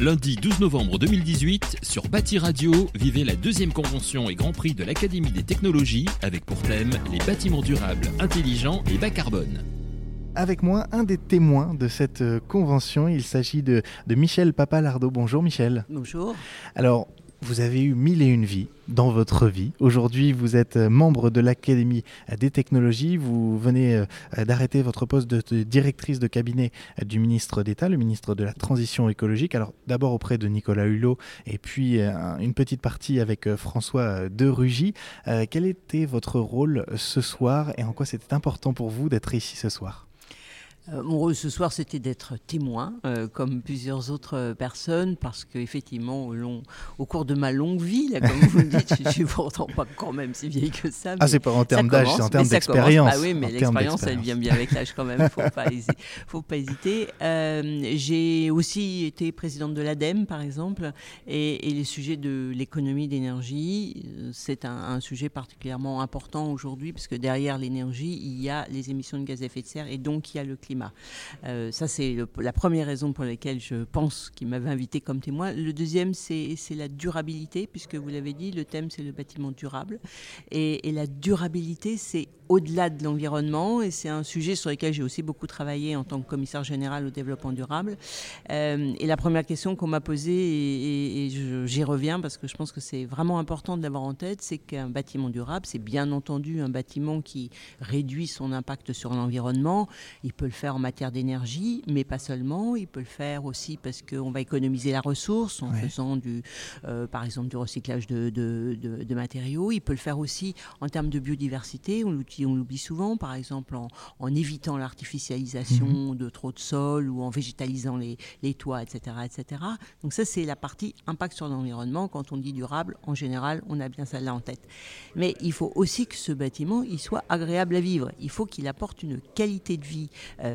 Lundi 12 novembre 2018, sur Bâti Radio, vivez la deuxième convention et Grand Prix de l'Académie des technologies avec pour thème les bâtiments durables, intelligents et bas carbone. Avec moi, un des témoins de cette euh, convention, il s'agit de, de Michel Papalardo. Bonjour Michel. Bonjour. Alors, vous avez eu mille et une vies dans votre vie. Aujourd'hui, vous êtes euh, membre de l'Académie des technologies. Vous venez euh, d'arrêter votre poste de, directrice de cabinet euh, du ministre d'État, le ministre de la Transition écologique. Alors, d'abord auprès de Nicolas Hulot et puis une petite partie avec François de Rugy. quel était votre rôle ce soir et en quoi c'était important pour vous d'être ici ce soir? euh, mon rôle ce soir, c'était d'être témoin, euh, comme plusieurs autres euh, personnes, parce qu'effectivement, au, au cours de ma longue vie, là, comme vous le dites, je suis pourtant pas quand même si vieille que ça. Ah, c'est pas en termes d'âge, c'est en termes d'expérience. Ah oui, mais l'expérience, elle vient bien avec l'âge quand même, faut pas faut pas hésiter. J'ai aussi été présidente de l'ADEME, par exemple, et, et les sujets de l'économie d'énergie, c'est un, un, sujet particulièrement important aujourd'hui, parce que derrière l'énergie, il y a les émissions de gaz à effet de serre, et donc il y a le climat. Euh, ça, c'est la première raison pour laquelle je pense qu'il m'avait invité comme témoin. Le deuxième, c'est la durabilité, puisque vous l'avez dit, le thème, c'est le bâtiment durable. Et, la durabilité, c'est au-delà de l'environnement, et c'est un sujet sur lequel j'ai aussi beaucoup travaillé en tant que commissaire général au développement durable. Euh, et la première question qu'on m'a posée, et, et j'y reviens parce que je pense que c'est vraiment important de l'avoir en tête, c'est qu'un bâtiment durable, c'est bien entendu un bâtiment qui réduit son impact sur l'environnement. Il peut le faire en matière d'énergie, mais pas seulement. Il peut le faire aussi parce qu'on va économiser la ressource en faisant du, euh, par exemple, du recyclage de, de, de, matériaux. Il peut le faire aussi en termes de biodiversité. On l'oublie souvent, par exemple en, en évitant l'artificialisation mhm. de trop de sol ou en végétalisant les, les toits, etc., etc. Donc ça, c'est la partie impact sur l'environnement. Quand on dit durable, en général, on a bien ça là en tête. Mais il faut aussi que ce bâtiment, il soit agréable à vivre. Il faut qu'il apporte une qualité de vie euh,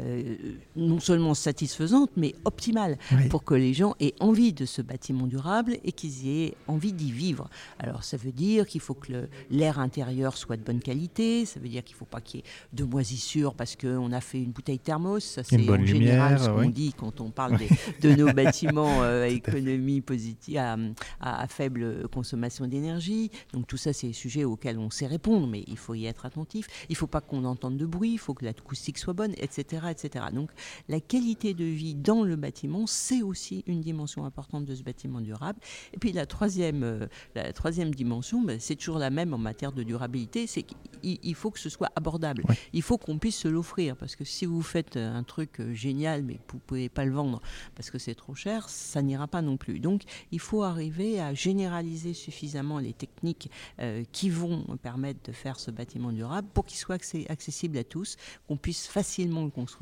non seulement satisfaisante, mais optimale, pour que les gens aient envie de ce bâtiment durable et qu'ils aient envie d'y vivre. Alors ça veut dire qu'il faut que l'air intérieur soit de bonne qualité, ça veut dire qu'il ne faut pas qu'il y ait de moisissures parce qu'on a fait une bouteille thermos, ça c'est en général ce qu'on dit quand on parle de nos bâtiments euh, à économie positive, à, faible consommation d'énergie. Donc tout ça c'est des sujets auxquels on sait répondre, mais il faut y être attentif. Il ne faut pas qu'on entende de bruit, il faut que l'acoustique soit bonne, etc. etc. Donc la qualité de vie dans le bâtiment, c'est aussi une dimension importante de ce bâtiment durable. Et puis la troisième, euh, la troisième dimension, ben, c'est toujours la même en matière de durabilité, c'est qu'il faut que ce soit abordable. Il faut qu'on puisse se l'offrir, parce que si vous faites euh, un truc euh, génial, mais vous ne pouvez pas le vendre parce que c'est trop cher, ça n'ira pas non plus. Donc il faut arriver à généraliser suffisamment les techniques qui vont permettre de faire ce bâtiment durable pour qu'il soit accessible à tous, qu'on puisse facilement le construire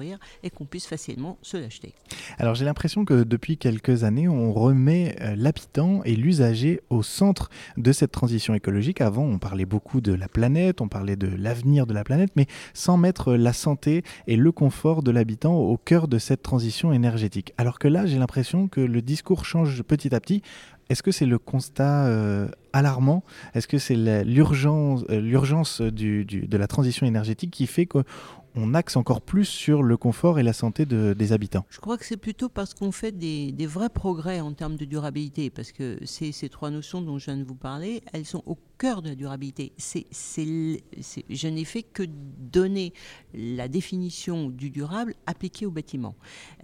et qu'on puisse facilement se l'acheter. Alors j'ai l'impression que depuis quelques années, on remet euh, l'habitant et l'usager au centre de cette transition écologique. Avant, on parlait beaucoup de la planète, on parlait de l'avenir de la planète, mais sans mettre la santé et le confort de l'habitant au cœur de cette transition énergétique. Alors que là, j'ai l'impression que le discours change petit à petit. Est-ce que c'est le constat euh, alarmant? Est-ce que c'est l'urgence, euh, l'urgence de la transition énergétique qui fait que on axe encore plus sur le confort et la santé des habitants Je crois que c'est plutôt parce qu'on fait des, vrais progrès en termes de durabilité, parce que ces, trois notions dont je viens de vous parler, elles sont au cœur de la durabilité. Je n'ai fait que donner la définition du durable appliquée au bâtiment.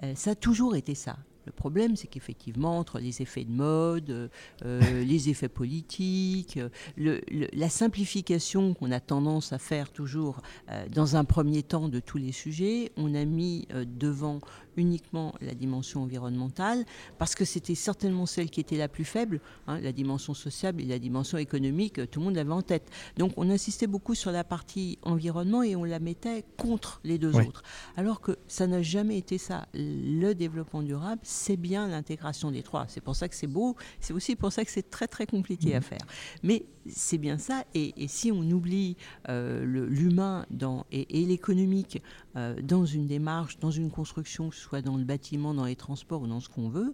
Euh, ça a toujours été ça. Le problème, c'est qu'effectivement, entre les effets de mode, euh, euh, les effets politiques, le, la simplification qu'on a tendance à faire toujours euh, dans un premier temps de tous les sujets, on a mis devant uniquement la dimension environnementale, parce que c'était certainement celle qui était la plus faible, hein, la dimension sociale et la dimension économique, tout le monde l'avait en tête. Donc on insistait beaucoup sur la partie environnement et on la mettait contre les deux autres. Alors que ça n'a jamais été ça. Le développement durable, c'est bien l'intégration des trois. C'est pour ça que c'est beau, c'est aussi pour ça que c'est très très compliqué à mmh. faire. Mais c'est bien ça, et, si on oublie euh, l'humain et, et l'économique euh, dans une démarche, dans une construction, soit dans le bâtiment, dans les transports ou dans ce qu'on veut,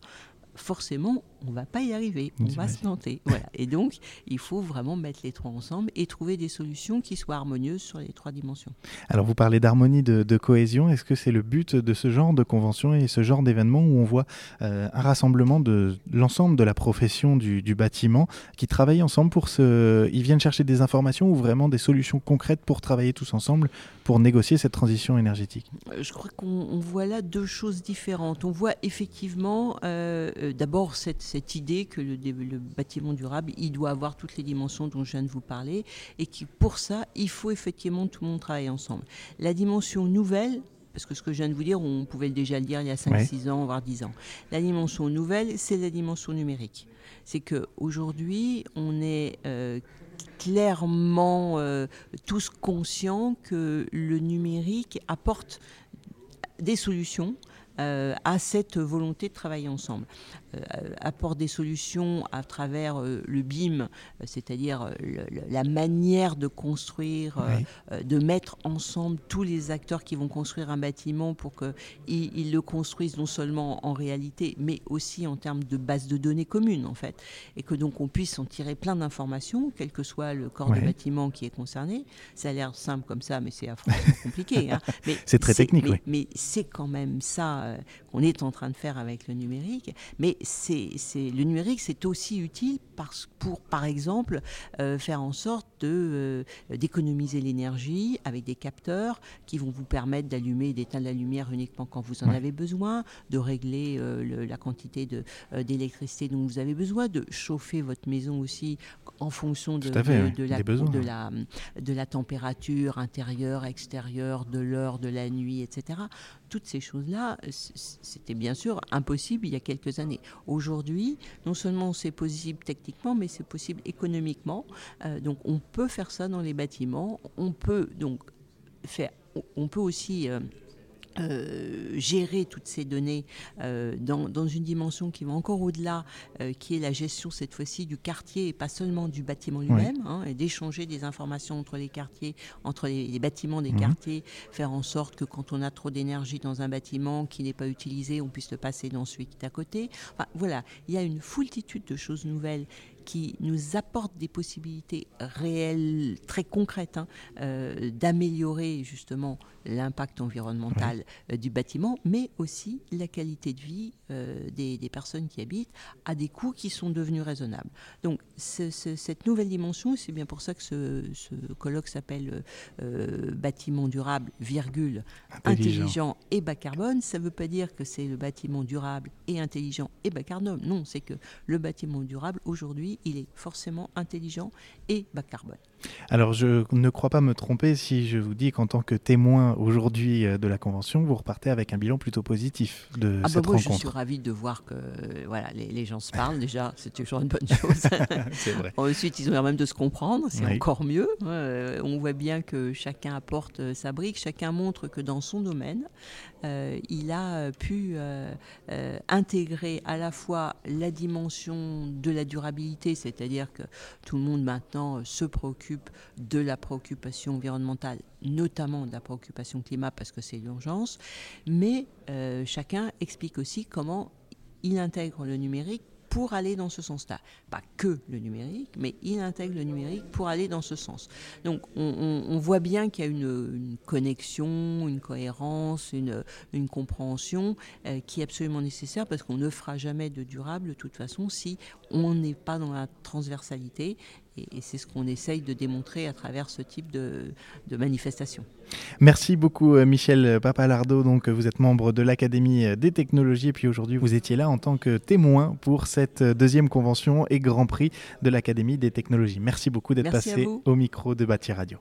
forcément, on va pas y arriver, on va se planter. Voilà. Et donc, il faut vraiment mettre les trois ensemble et trouver des solutions qui soient harmonieuses sur les trois dimensions. Alors, vous parlez d'harmonie, de, cohésion. Est-ce que c'est le but de ce genre de convention et ce genre d'événement où on voit euh, un rassemblement de l'ensemble de la profession du, bâtiment qui travaillent ensemble pour se... Ils viennent chercher des informations ou vraiment des solutions concrètes pour travailler tous ensemble pour négocier cette transition énergétique? Euh, Je crois qu'on voit là deux choses différentes. On voit effectivement euh, euh, d'abord cette, cette, idée que le, le, bâtiment durable, il doit avoir toutes les dimensions dont je viens de vous parler et que pour ça, il faut effectivement tout le monde travailler ensemble. La dimension nouvelle, parce que ce que je viens de vous dire, on pouvait déjà le dire il y a 5-6 ans, voire 10 ans. La dimension nouvelle, c'est la dimension numérique. C'est qu'aujourd'hui, on est euh, clairement euh, tous conscients que le numérique apporte des solutions à cette volonté de travailler ensemble. Euh, apporte des solutions à travers euh, le BIM, c'est-à-dire la manière de construire, de mettre ensemble tous les acteurs qui vont construire un bâtiment pour qu'ils ils le construisent non seulement en réalité, mais aussi en termes de base de données communes, en fait, et que donc on puisse en tirer plein d'informations, quel que soit le corps du bâtiment qui est concerné. Ça a l'air simple comme ça, mais c'est affreusement compliqué. Hein. C'est très technique, mais, mais c'est quand même ça euh, qu'on est en train de faire avec le numérique. Mais le numérique, c'est aussi utile parce, pour, par exemple, euh, faire en sorte de, euh, d'économiser l'énergie avec des capteurs qui vont vous permettre d'allumer et d'éteindre la lumière uniquement quand vous en avez besoin, de régler la quantité d'électricité dont vous avez besoin, de chauffer votre maison aussi en fonction de, de, la, de, la, de la température intérieure, extérieure, de l'heure, de la nuit, etc. Toutes ces choses-là, c'était bien sûr impossible il y a quelques années. Aujourd'hui, non seulement c'est possible techniquement, mais c'est possible économiquement. Euh, donc on peut faire ça dans les bâtiments. On peut donc faire, on peut aussi euh, euh, gérer toutes ces données euh, dans, dans, une dimension qui va encore au-delà, euh, qui est la gestion cette fois-ci du quartier et pas seulement du bâtiment lui-même, hein, et d'échanger des informations entre les quartiers, entre les, bâtiments des mhm. quartiers, faire en sorte que quand on a trop d'énergie dans un bâtiment qui n'est pas utilisé, on puisse le passer dans celui qui est à côté. Enfin, voilà, il y a une foultitude de choses nouvelles qui nous apporte des possibilités réelles, très concrètes, hein, euh, d'améliorer justement l'impact environnemental euh, du bâtiment, mais aussi la qualité de vie euh, des, personnes qui habitent à des coûts qui sont devenus raisonnables. Donc cette nouvelle dimension, c'est bien pour ça que ce, colloque s'appelle bâtiment durable, virgule, intelligent. et bas carbone. Ça ne veut pas dire que c'est le bâtiment durable et intelligent et bas carbone. Non, c'est que le bâtiment durable aujourd'hui il est forcément intelligent et bas carbone. Alors, je ne crois pas me tromper si je vous dis qu'en tant que témoin aujourd'hui euh, de la convention, vous repartez avec un bilan plutôt positif de ah bah cette moi, rencontre. Je suis ravi de voir que voilà, les, gens se parlent. Déjà, c'est toujours une bonne chose. c'est vrai. Ensuite, ils ont l'air même de se comprendre. C'est encore mieux. Euh, on voit bien que chacun apporte euh, sa brique. Chacun montre que dans son domaine, il a pu intégrer à la fois la dimension de la durabilité, c'est-à-dire que tout le monde maintenant se de la préoccupation environnementale, notamment de la préoccupation climat parce que c'est l'urgence, mais euh, chacun explique aussi comment il intègre le numérique pour aller dans ce sens-là. Pas que le numérique, mais il intègre le numérique pour aller dans ce sens. Donc on, voit bien qu'il y a une, connexion, une cohérence, une, une compréhension euh, qui est absolument nécessaire parce qu'on ne fera jamais de durable de toute façon si on n'est pas dans la transversalité et, c'est ce qu'on essaye de démontrer à travers ce type de, de manifestation. Merci beaucoup euh, Michel Papalardo. Donc vous êtes membre de l'Académie des technologies et puis aujourd'hui vous étiez là en tant que témoin pour cette deuxième convention et Grand Prix de l'Académie des technologies. Merci beaucoup d'être passé au micro de Bâti Radio.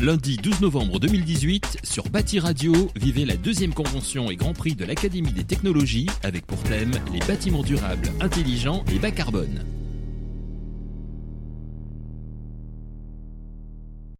Lundi 12 novembre 2018, sur Bâti Radio, vivez la deuxième convention et Grand Prix de l'Académie des technologies avec pour thème les bâtiments durables, intelligents et bas carbone.